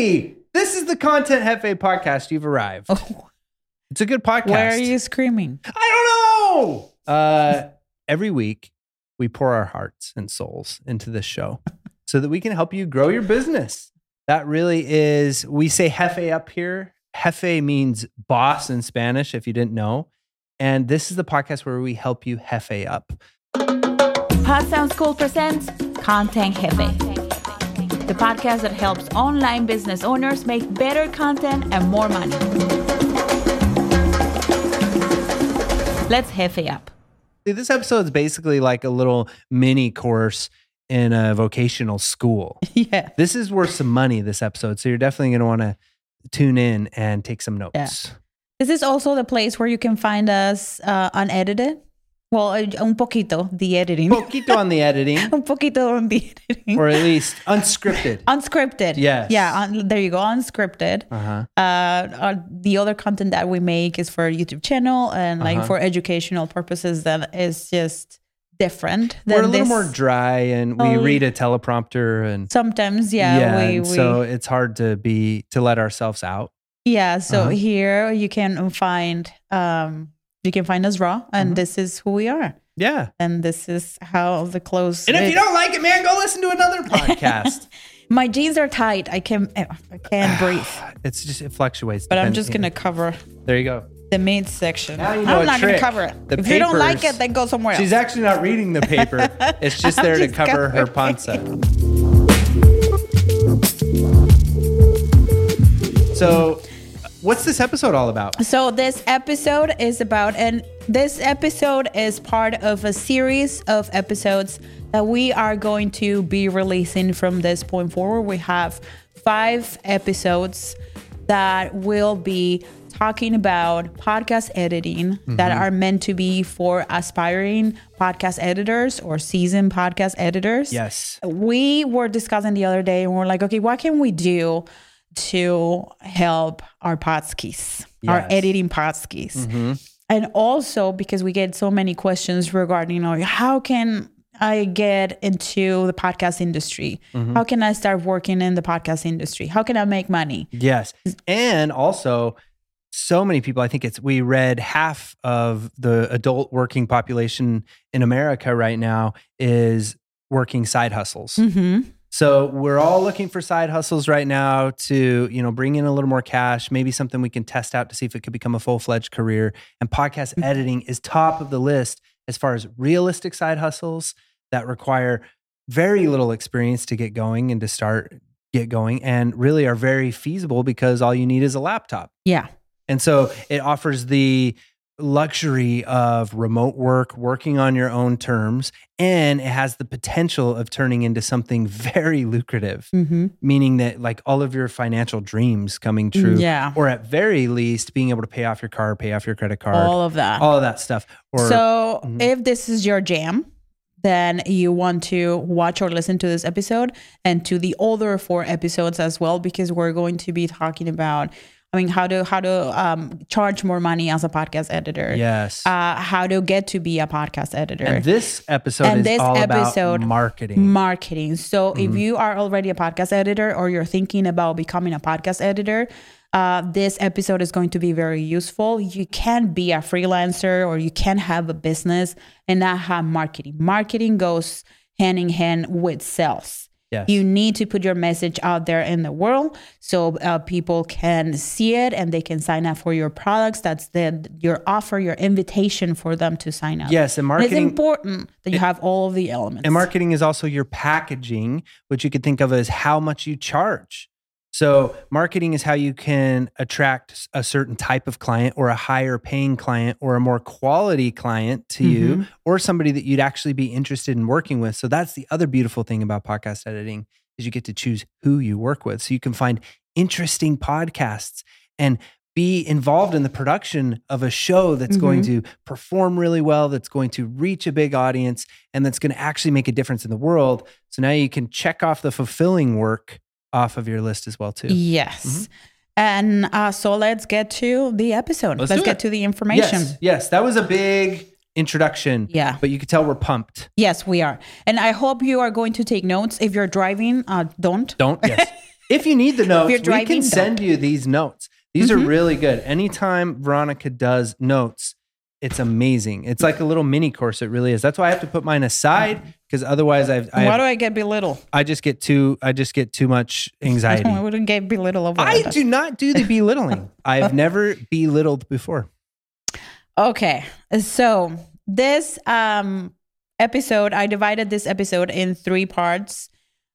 Hey, this is the Content Jefe podcast. You've arrived. It's a good podcast. Why are you screaming? I don't know. Uh, every week, we pour our hearts and souls into this show so that we can help you grow your business. That really is, we say Jefe up here. Jefe means boss in Spanish, if you didn't know. And this is the podcast where we help you Jefe up. Pod Sound School presents Content Jefe, the podcast that helps online business owners make better content and more money. Let's Jefe up. This episode is basically like a little mini course in a vocational school. Yeah. This is worth some money, this episode. So you're definitely going to want to tune in and take some notes. Yeah. This is also the place where you can find us uh, unedited. Well, uh, un poquito, the editing. Poquito on the editing, un poquito on the editing. or at least unscripted. unscripted. Yes. Yeah, un- there you go, unscripted. Uh-huh. uh, uh, the other content that we make is for YouTube channel and like Uh-huh. for educational purposes that is just different than We're a little this. more dry and we Oh, read a teleprompter and Sometimes, yeah, we, we so it's hard to be to let ourselves out. yeah. So Uh-huh. here you can find um you can find us raw, and Mhm. this is who we are, Yeah. and this is how the clothes. And if you don't like it, man, go listen to another podcast. my jeans are tight. I can I can't breathe, it's just it fluctuates. but I'm just gonna cover There you go. the main section. Now you know I'm not trick. gonna cover it. The if you don't like it, then go somewhere else. She's actually not reading the paper. It's just there to cover her panza. So, what's this episode all about? So this episode is about, and this episode is part of a series of episodes that we are going to be releasing from this point forward. We have five episodes that will be talking about podcast editing that mm-hmm. are meant to be for aspiring podcast editors or seasoned podcast editors Yes. we were discussing the other day and we're like, okay, what can we do to help our our Yes. editing podskis? And also because we get so many questions regarding, you know, how can I get into the podcast industry? How can I start working in the podcast industry? How can I make money? Yes. And also, so many people, I think it's, we read half of the adult working population in America right now is working side hustles. Mm-hmm. So we're all looking for side hustles right now to, you know, bring in a little more cash, maybe something we can test out to see if it could become a full-fledged career. And podcast mm-hmm. editing is top of the list as far as realistic side hustles that require very little experience to get going and to start get going and really are very feasible because all you need is a laptop. Yeah. And so it offers the luxury of remote work, working on your own terms, and it has the potential of turning into something very lucrative, Mm-hmm. meaning that like all of your financial dreams coming true, Yeah. or at very least being able to pay off your car, pay off your credit card, all, of that. all of that stuff. Or so Mhm. if this is your jam, then you want to watch or listen to this episode and to the other four episodes as well, because we're going to be talking about, I mean, how to how to um, charge more money as a podcast editor. yes. Uh, how to get to be a podcast editor. and this episode and is this all episode- about marketing. marketing. So Mm-hmm. if you are already a podcast editor or you're thinking about becoming a podcast editor, uh, this episode is going to be very useful. You can be a freelancer or you can have a business and not have marketing. Marketing goes hand in hand with sales. Yes. You need to put your message out there in the world so uh, people can see it and they can sign up for your products. That's the your offer, your invitation for them to sign up. yes, and And it's important that you have all of the elements. And marketing is also your packaging, which you could think of as how much you charge. So, marketing is how you can attract a certain type of client or a higher paying client or a more quality client to you mm-hmm. or somebody that you'd actually be interested in working with. So, that's the other beautiful thing about podcast editing is you get to choose who you work with. So, you can find interesting podcasts and be involved in the production of a show that's going mm-hmm. to perform really well, that's going to reach a big audience, and that's going to actually make a difference in the world. So now you can check off the fulfilling work off of your list as well too. Yes. And uh, so let's get to the episode. Let's Let's, get it. to the information. Yes, yes, that was a big introduction. Yeah. but you could tell we're pumped. Yes, we are. And I hope you are going to take notes. If you're driving, uh, don't. Don't yes. If you need the notes, you're we driving, can don't. send you these notes. These are Mhm. really good. Anytime Veronica does notes, it's amazing. It's like a little mini course. It really is. That's why I have to put mine aside because otherwise I've, I, Why have, do I get belittle? I just get too I just get too much anxiety. I wouldn't get belittle over I do not do the belittling. I've never belittled before. Okay. So this um episode, I divided this episode in three parts.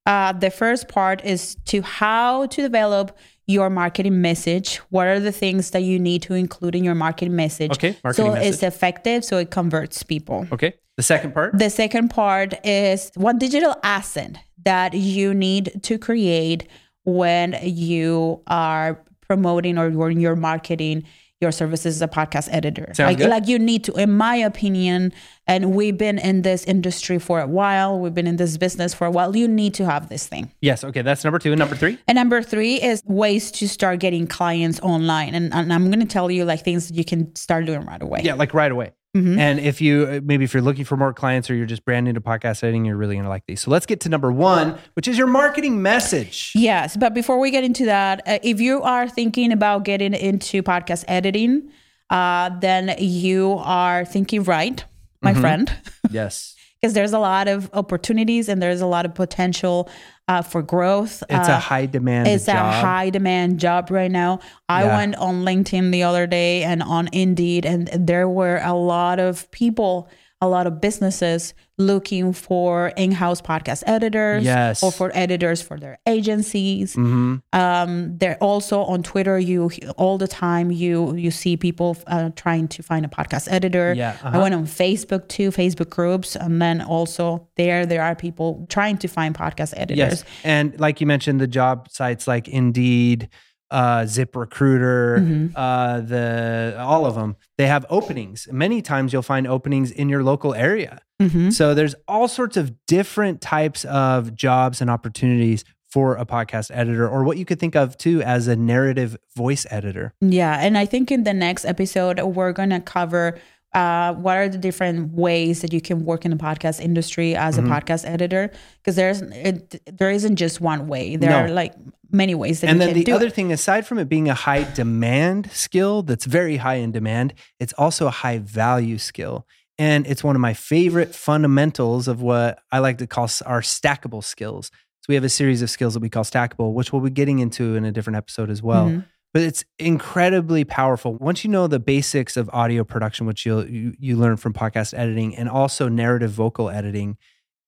Uh, the first part is to how to develop your marketing message. What are the things that you need to include in your marketing message? Okay, marketing so message. it's effective, so it converts people. Okay. The second part. The second part is one digital asset that you need to create when you are promoting or when you're marketing your services as a podcast editor. Sounds like, good. like you need to, in my opinion, and we've been in this industry for a while, we've been in this business for a while, you need to have this thing. yes. Okay. That's number two. And number three. And number three is ways to start getting clients online. And, and I'm going to tell you like things that you can start doing right away. Yeah, like right away. Mhm. And if you maybe if you're looking for more clients or you're just brand new to podcast editing, you're really gonna like these. So let's get to number one, which is your marketing message. Yes, but before we get into that, uh, if you are thinking about getting into podcast editing, uh, then you are thinking right, my Mm-hmm. friend, Yes. because there's a lot of opportunities and there's a lot of potential uh, for growth. It's Uh, a high demand it's job. a high demand job right now. I Yeah. went on LinkedIn the other day and on Indeed, and there were a lot of people, a lot of businesses looking for in-house podcast editors Yes. or for editors for their agencies. Mhm. Um, they're also on Twitter. You all the time you you see people uh, trying to find a podcast editor. Yeah, I uh-huh. went on Facebook too, Facebook groups, and then also there there are people trying to find podcast editors. Yes. And like you mentioned, the job sites like Indeed, uh, Zip Recruiter, Mm-hmm. uh, the all of them, they have openings. Many times you'll find openings in your local area. Mhm. So there's all sorts of different types of jobs and opportunities for a podcast editor, or what you could think of too as a narrative voice editor. Yeah, and I think in the next episode we're gonna cover uh, what are the different ways that you can work in the podcast industry as Mm-hmm. a podcast editor because there's it, there isn't just one way. There No. are like many ways that And then the other it. thing, aside from it being a high demand skill that's very high in demand, it's also a high value skill. And it's one of my favorite fundamentals of what I like to call our stackable skills. So we have a series of skills that we call stackable, which we'll be getting into in a different episode as well. Mhm. But it's incredibly powerful. Once you know the basics of audio production, which you'll, you you learn from podcast editing and also narrative vocal editing,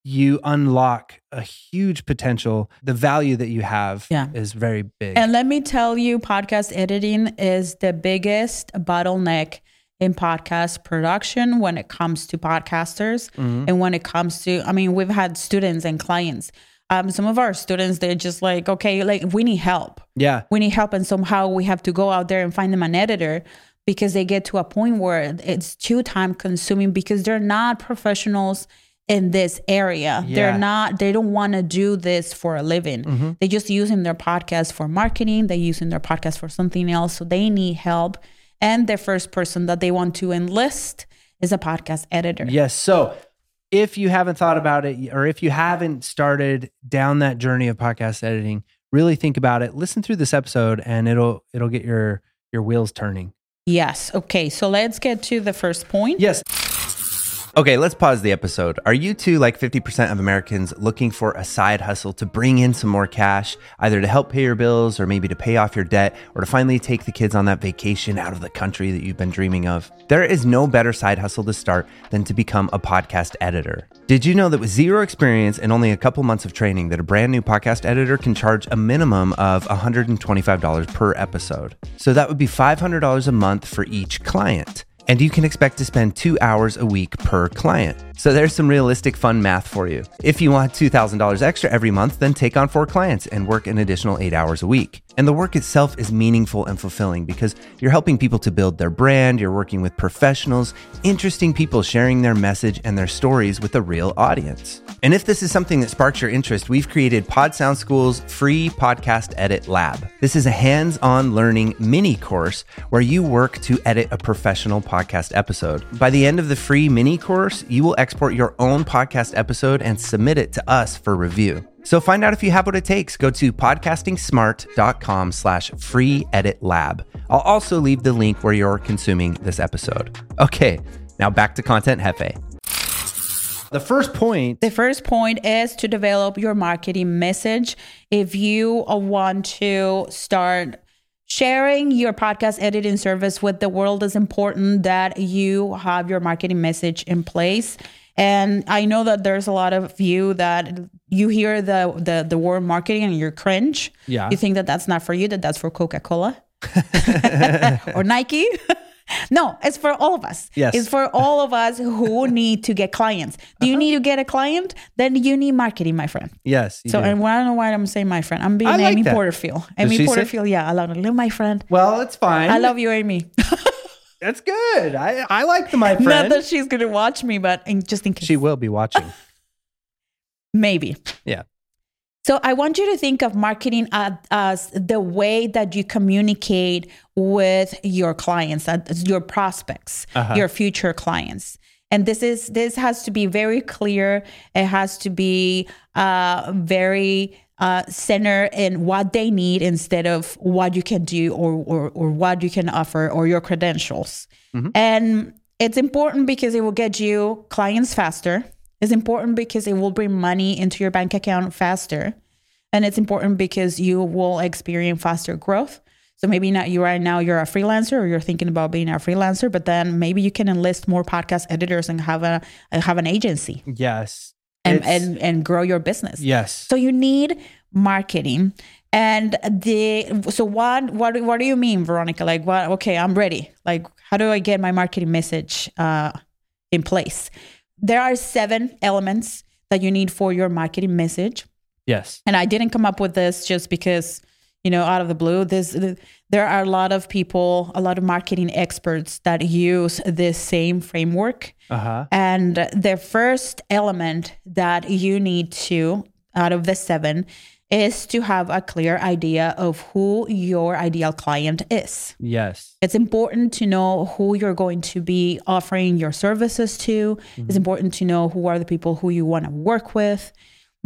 you unlock a huge potential. The value that you have Yeah. is very big. And let me tell you, podcast editing is the biggest bottleneck in podcast production when it comes to podcasters Mm-hmm. and when it comes to, I mean, we've had students and clients. Um, some of our students, they're just like, okay, like we need help. yeah. We need help. And somehow we have to go out there and find them an editor because they get to a point where it's too time consuming because they're not professionals in this area. Yeah. They're not, they don't want to do this for a living. They're just using their podcast for marketing. They're using their podcast for something else. So they need help. And the first person that they want to enlist is a podcast editor. Yes. So if you haven't thought about it or if you haven't started down that journey of podcast editing, really think about it. Listen through this episode and it'll it'll get your your wheels turning. Yes. Okay. So let's get to the first point. Yes. Okay, let's pause the episode. Are you too, like 50% of Americans, looking for a side hustle to bring in some more cash, either to help pay your bills or maybe to pay off your debt or to finally take the kids on that vacation out of the country that you've been dreaming of? There is no better side hustle to start than to become a podcast editor. Did you know that with zero experience and only a couple months of training that a brand new podcast editor can charge a minimum of $125 per episode? So that would be $500 a month for each client and you can expect to spend two hours a week per client. So there's some realistic fun math for you. If you want $2,000 extra every month, then take on four clients and work an additional eight hours a week. And the work itself is meaningful and fulfilling because you're helping people to build their brand, you're working with professionals, interesting people sharing their message and their stories with a real audience. And if this is something that sparks your interest, we've created Pod Sound School's free podcast edit lab. This is a hands on learning mini course where you work to edit a professional podcast episode. By the end of the free mini course, you will export your own podcast episode and submit it to us for review. So find out if you have what it takes. Go to podcastingsmart.com slash free edit lab. I'll also leave the link where you're consuming this episode. Okay, now back to Content Jefe. The first point The first point is to develop your marketing message. If you want to start sharing your podcast editing service with the world, is important that you have your marketing message in place. And I know that there's a lot of you that you hear the the, the word marketing and you're cringe. Yeah. You think that that's not for you, that that's for Coca Cola or Nike. No, it's for all of us. Yes. It's for all of us who need to get clients. Do you uh-huh. need to get a client? Then you need marketing, my friend. yes. So, do. and I don't know why I'm saying my friend. I'm being like Amy that. Porterfield. Does Amy she say- Porterfield, yeah, I love, love my friend. well, it's fine. I love you, Amy. That's good. I I like the my friend. Not that she's going to watch me, but in, just in case. she will be watching. Maybe. Yeah. So I want you to think of marketing as, the way that you communicate with your clients, your prospects, Uh-huh. your future clients. And this is this has to be very clear. It has to be uh, very uh, centered in what they need instead of what you can do or or, or what you can offer or your credentials. And it's important because it will get you clients faster. It's important because it will bring money into your bank account faster. And it's important because you will experience faster growth. So maybe not you right now you're a freelancer or you're thinking about being a freelancer, but then maybe you can enlist more podcast editors and have a have an agency yes. and It's- and, and grow your business. yes. So you need marketing. And the so what what what do you mean, Veronica? Like what okay, I'm ready. Like how do I get my marketing message uh in place? There are seven elements that you need for your marketing message. yes. And I didn't come up with this just because, you know, out of the blue. This there are a lot of people, a lot of marketing experts that use this same framework. Uh huh. And the first element that you need to, out of the seven, is to have a clear idea of who your ideal client is. Yes. It's important to know who you're going to be offering your services to. It's mm-hmm. important to know who are the people who you want to work with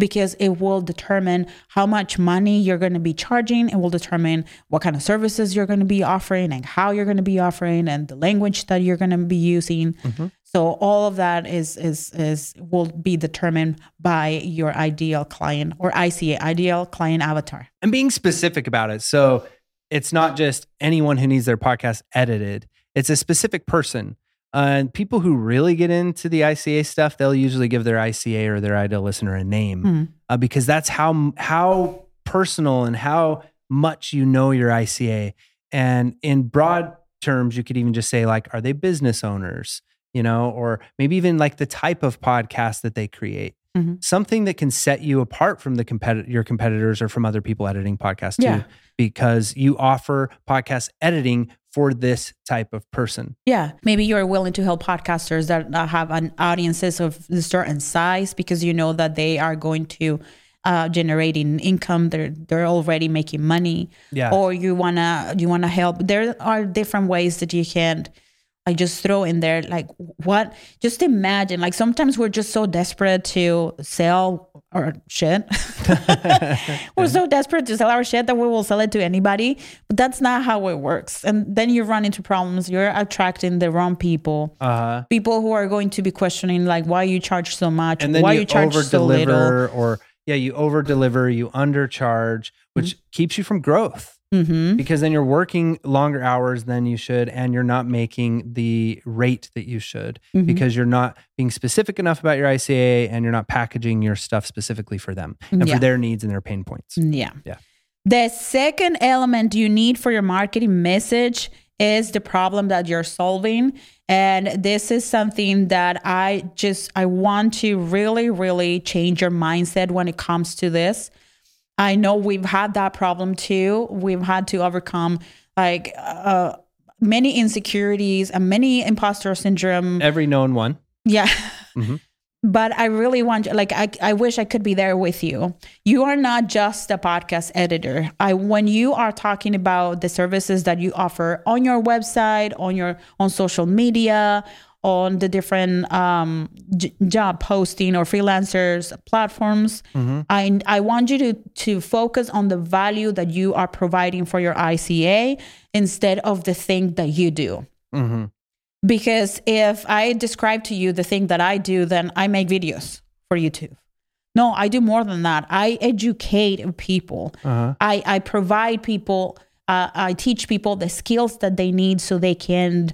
because it will determine how much money you're going to be charging. It will determine what kind of services you're going to be offering and how you're going to be offering and the language that you're going to be using. Mm-hmm. So all of that is is is will be determined by your ideal client or ICA, ideal client avatar. and being specific about it. So it's not just anyone who needs their podcast edited, it's a specific person. Uh, and people who really get into the ICA stuff, they'll usually give their ICA or their ideal listener a name Mhm. uh, because that's how how personal and how much you know your ICA. And in broad terms, you could even just say like, are they business owners? You know, or maybe even like the type of podcast that they create. Mhm. Something that can set you apart from the competitor, your competitors, or from other people editing podcasts too, Yeah. because you offer podcast editing for this type of person. Yeah, maybe you're willing to help podcasters that have an audiences of a certain size because you know that they are going to uh, generating income. They're they're already making money. Yeah. Or you wanna you wanna help. There are different ways that you can. Like just throw in there like what? Just imagine like sometimes we're just so desperate to sell our shit. We're so desperate to sell our shit that we will sell it to anybody but that's not how it works. And then you run into problems. You're attracting the wrong people. Uh-huh. people who are going to be questioning like why you charge so much? And then why you, you, charge over so little? deliver, or yeah, you over deliver, you undercharge, which keeps you from growth mm-hmm. because then you're working longer hours than you should, and you're not making the rate that you should Mhm. because you're not being specific enough about your ICA and you're not packaging your stuff specifically for them and Yeah. for their needs and their pain points. Yeah. Yeah. The second element you need for your marketing message is the problem that you're solving. And this is something that I just I want to really really change your mindset when it comes to this. I know we've had that problem too. We've had to overcome like uh, many insecurities and many imposter syndrome Every known one. yeah. Mhm. But I really want like I I wish I could be there with you. You are not just a podcast editor. I when you are talking about the services that you offer on your website, on your on social media, on the different um, j- job posting or freelancers platforms. I I want you to to focus on the value that you are providing for your ICA instead of the thing that you do. Mm-hmm. Because if I describe to you the thing that I do, then I make videos for YouTube. No, I do more than that. I educate people. Uh-huh. I, I provide people, uh, I teach people the skills that they need so they can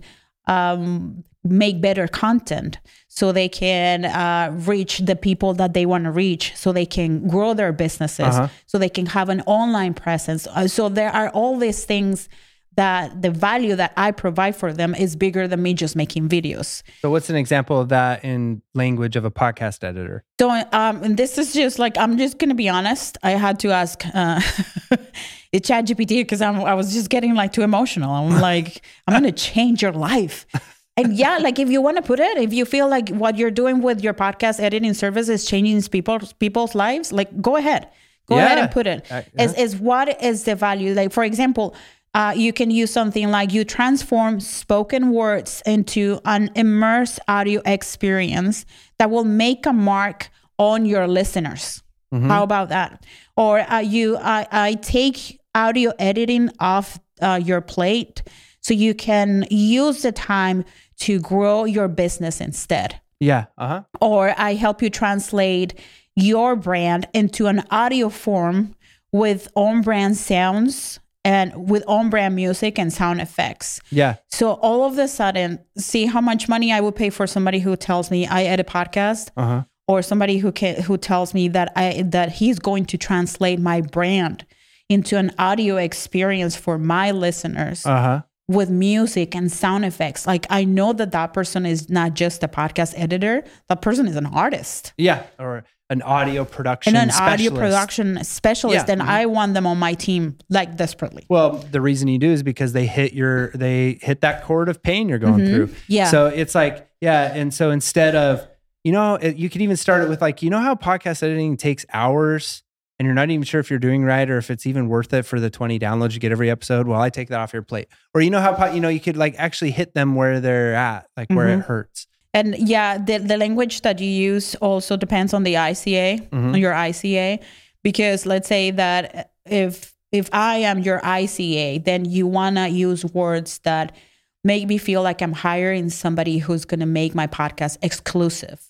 um, make better content, so they can uh, reach the people that they want to reach, so they can grow their businesses, Uh-huh. so they can have an online presence. Uh, so there are all these things that the value that I provide for them is bigger than me just making videos. So, what's an example of that in language of a podcast editor? So, um, and this is just like I'm just gonna be honest. I had to ask uh, the Chat GPT because I was just getting like too emotional. I'm like, I'm gonna change your life. And yeah, like if you want to put it, if you feel like what you're doing with your podcast editing service is changing people's people's lives, like go ahead, go ahead and put it. Uh, Is is what is the value? Like for example, uh, you can use something like you transform spoken words into an immersed audio experience that will make a mark on your listeners. How about that? Or uh, you, I, I take audio editing off uh, your plate so you can use the time to grow your business instead Yeah. Uh huh. or I help you translate your brand into an audio form with on brand sounds and with on brand music and sound effects. Yeah. So all of a sudden, see how much money I would pay for somebody who tells me I edit podcast Uh huh. or somebody who can who tells me that I that he's going to translate my brand into an audio experience for my listeners Uh huh. With music and sound effects. Like I know that that person is not just a podcast editor. That person is an artist Yeah. Or an audio production and an audio production specialist, Yeah. and I want them on my team like desperately. Well, the reason you do is because they hit your they hit that chord of pain you're going through. Mm-hmm. Yeah. So it's like yeah, and so instead of you know it, you could even start it with like you know how podcast editing takes hours and you're not even sure if you're doing right or if it's even worth it for the 20 downloads you get every episode. Well, I take that off your plate. Or you know how you know you could like actually hit them where they're at, like where Mm-hmm. it hurts. And yeah, the, the language that you use also depends on the ICA, Mm-hmm. on your ICA, because let's say that if if I am your ICA, then you wanna use words that make me feel like I'm hiring somebody who's gonna make my podcast exclusive,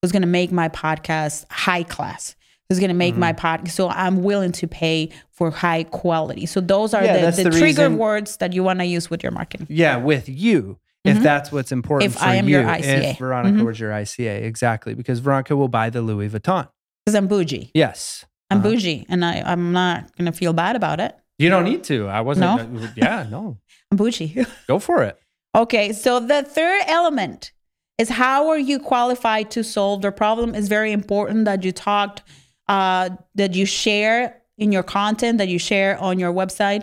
who's gonna make my podcast high class, who's gonna make my Mm-hmm. podcast. So I'm willing to pay for high quality. So those are Yeah, the, the, the trigger words that you wanna use with your marketing. Yeah, with you. If that's what's important Mm-hmm. If for I am you, your ICA. if Veronica Mhm. was your ICA, exactly, because Veronica will buy the Louis Vuitton. Because I'm bougie. Yes, I'm Uh-huh. bougie and I, I'm not going to feel bad about it. You don't need to. I wasn't. uh, No? Yeah, no. I'm bougie. Go for it. okay, so the third element is how are you qualified to solve the problem? It's very important that you talked, uh, that you share in your content, that you share on your website,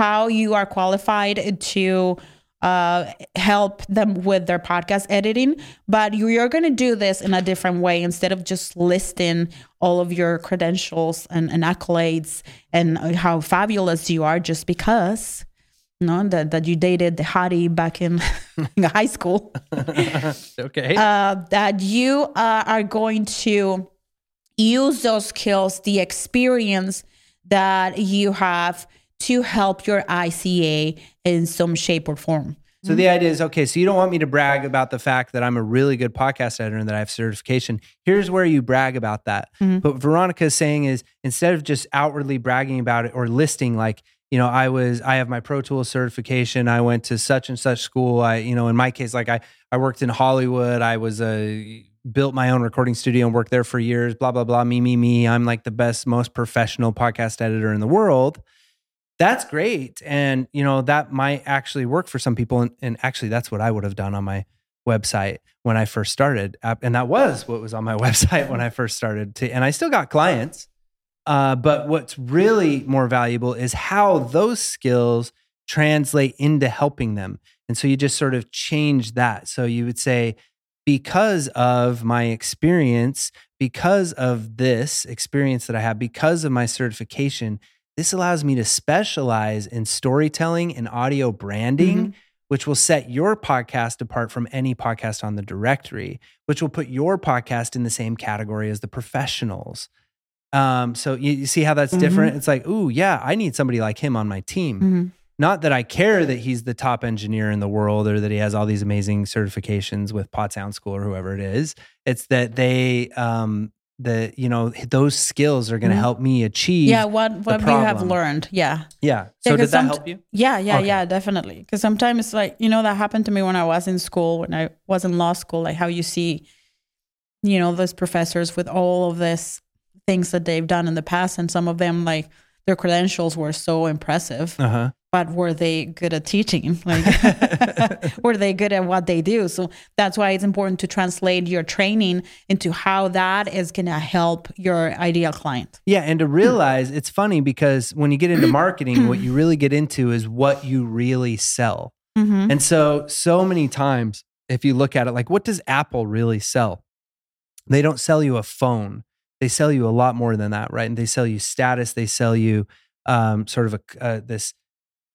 how you are qualified to uh, help them with their podcast editing. But you- you're going to do this in a different way instead of just listing all of your credentials and, and accolades and how fabulous you are just because. You know, that, that you dated the hottie back in, in high school Okay. uh, that you uh, are going to use those skills, the experience that you have to help your ICA in some shape or form. so the idea is okay. So you don't want me to brag about the fact that I'm a really good podcast editor and that I have certification. Here's where you brag about that. Mhm. But Veronica is saying is instead of just outwardly bragging about it or listing like you know i was i have my pro tools certification i went to such and such school i you know in my case like i i worked in hollywood i was a built my own recording studio and worked there for years blah blah blah me me me. I'm like the best most professional podcast editor in the world. That's great. And you know that might actually work for some people. And, and actually that's what i would have done on my website when i first started. Uh, and that was what was on my website when i first started to, and i still got clients. Uh, but what's really more valuable is how those skills translate into helping them. And so you just sort of change that. So you would say, because of my experience, because of this experience that I have, because of my certification, this allows me to specialize in storytelling and audio branding which will set your podcast apart from any podcast on the directory, which will put your podcast in the same category as the professionals. Um, so you, you see how that's Mhm. different? It's like, ooh, yeah, I need somebody like him on my team. Mhm. Not that I care that he's the top engineer in the world or that he has all these amazing certifications with Pod Sound School or whoever it is. It's that they, um, the you know those skills are going to Mhm. help me achieve. Yeah, what what you have learned. Yeah. yeah. So Yeah, did that help you? Yeah, yeah, Okay. yeah, definitely. Because sometimes, like, you know, that happened to me when I was in school, when I was in law school, like how you see, you know, those professors with all of this things that they've done in the past. And some of them, like, their credentials were so impressive, Uh huh. But were they good at teaching? Like, were they good at what they do? So that's why it's important to translate your training into how that is going to help your ideal client. Yeah, and to realize it's funny because when you get into marketing, what you really get into is what you really sell. Mm-hmm. And so, so many times, if you look at it, like what does Apple really sell? They don't sell you a phone. They sell you a lot more than that, right? And they sell you status. They sell you um, sort of a uh, this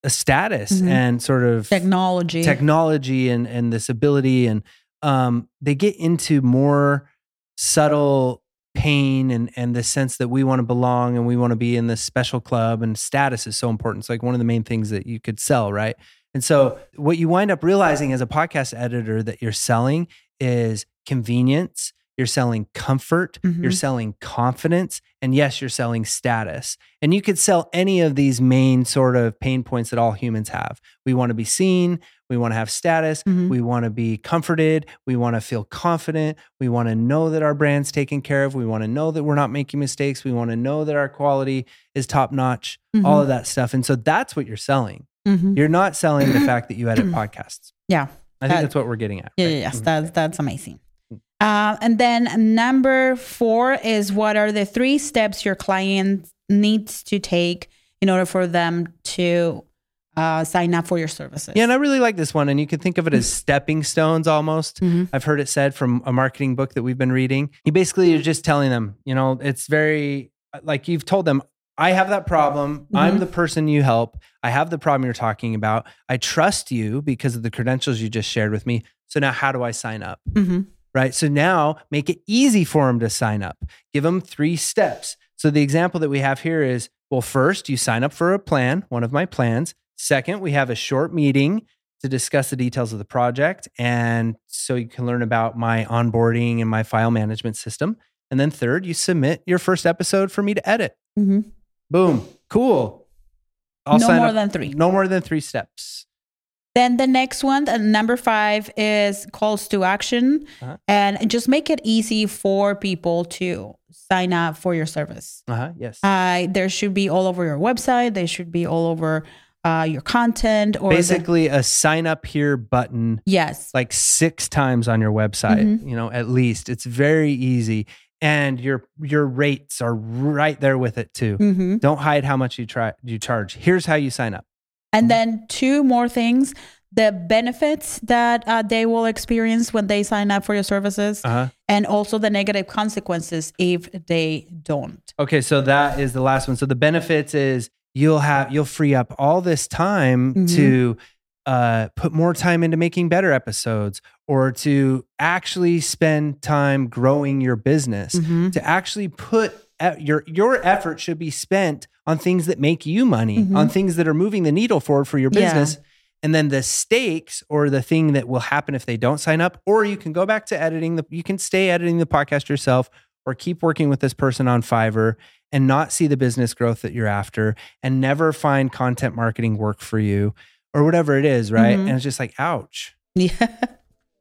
a status Mhm. and sort of Technology. technology and and this ability and um they get into more subtle pain and and the sense that we want to belong and we want to be in this special club and status is so important it's like one of the main things that you could sell right and so what you wind up realizing as a podcast editor that you're selling is convenience you're selling comfort you're Mhm. selling confidence and yes you're selling status and you could sell any of these main sort of pain points that all humans have we want to be seen we want to have status Mhm. we want to be comforted we want to feel confident we want to know that our brand's taken care of we want to know that we're not making mistakes we want to know that our quality is top notch all of that stuff and so that's what you're selling Mhm. you're not selling the fact that you edit podcasts Yeah. i think That- that's what we're getting at Yeah, right? yes, that's that's amazing. Uh, and then number four is what are the three steps your client needs to take in order for them to uh, sign up for your services? Yeah, and I really like this one. And you can think of it as stepping stones almost. Mhm. I've heard it said from a marketing book that we've been reading. You basically are just telling them, you know, it's very like you've told them, I have that problem. I'm Mhm. the person you help. I have the problem you're talking about. I trust you because of the credentials you just shared with me. So now how do I sign up? Mhm. Right? So now make it easy for them to sign up. Give them three steps. So the example that we have here is well, first, you sign up for a plan, one of my plans. Second, we have a short meeting to discuss the details of the project. And so you can learn about my onboarding and my file management system. And then third, you submit your first episode for me to edit. Mhm. Boom. Cool. I'll No more up- than three. No more than three steps. Then the next one, uh, number five, is calls to action, Uh-huh. and just make it easy for people to sign up for your service. Uh huh. Yes. Uh, there should be all over your website. They should be all over uh, your content or the- Basically, a sign up here button yes. like six times on your website, Mhm. you know, at least. It's very easy. And your your rates are right there with it too. hmm Don't hide how much you try you charge. Here's how you sign up. And then two more things: the benefits that uh, they will experience when they sign up for your services, Uh-huh. and also the negative consequences if they don't. Okay, so that is the last one. So the benefits is you'll have you'll free up all this time Mhm. to uh, put more time into making better episodes or to actually spend time growing your business. Mhm. to actually put your your effort should be spent on things that make you money, Mhm. on things that are moving the needle forward for your Yeah. business. And then the stakes or the thing that will happen if they don't sign up, or you can go back to editing the you can stay editing the podcast yourself or keep working with this person on Fiverr and not see the business growth that you're after and never find content marketing work for you or whatever it is, right? Mhm. And it's just like, ouch. Yeah.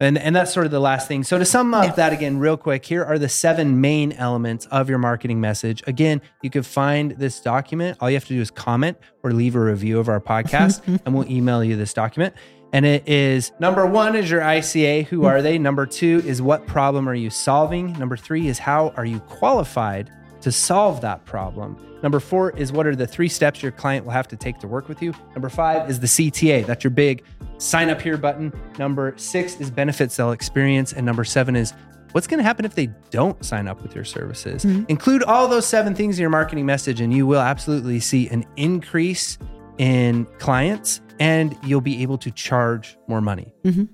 And and that's sort of the last thing. So to sum up Yeah. that again real quick, here are the seven main elements of your marketing message. Again, you can find this document. All you have to do is comment or leave a review of our podcast and we'll email you this document. And it is number 1 is your ICA, who are they? Number 2 is what problem are you solving? Number 3 is how are you qualified to solve that problem? Number 4 is what are the three steps your client will have to take to work with you? Number 5 is the CTA. That's your big sign up here button. Number six is benefits they'll experience. And number seven is what's going to happen if they don't sign up with your services. Include all those seven things in your marketing message, and you will absolutely see an increase in clients and you'll be able to charge more money. Mhm.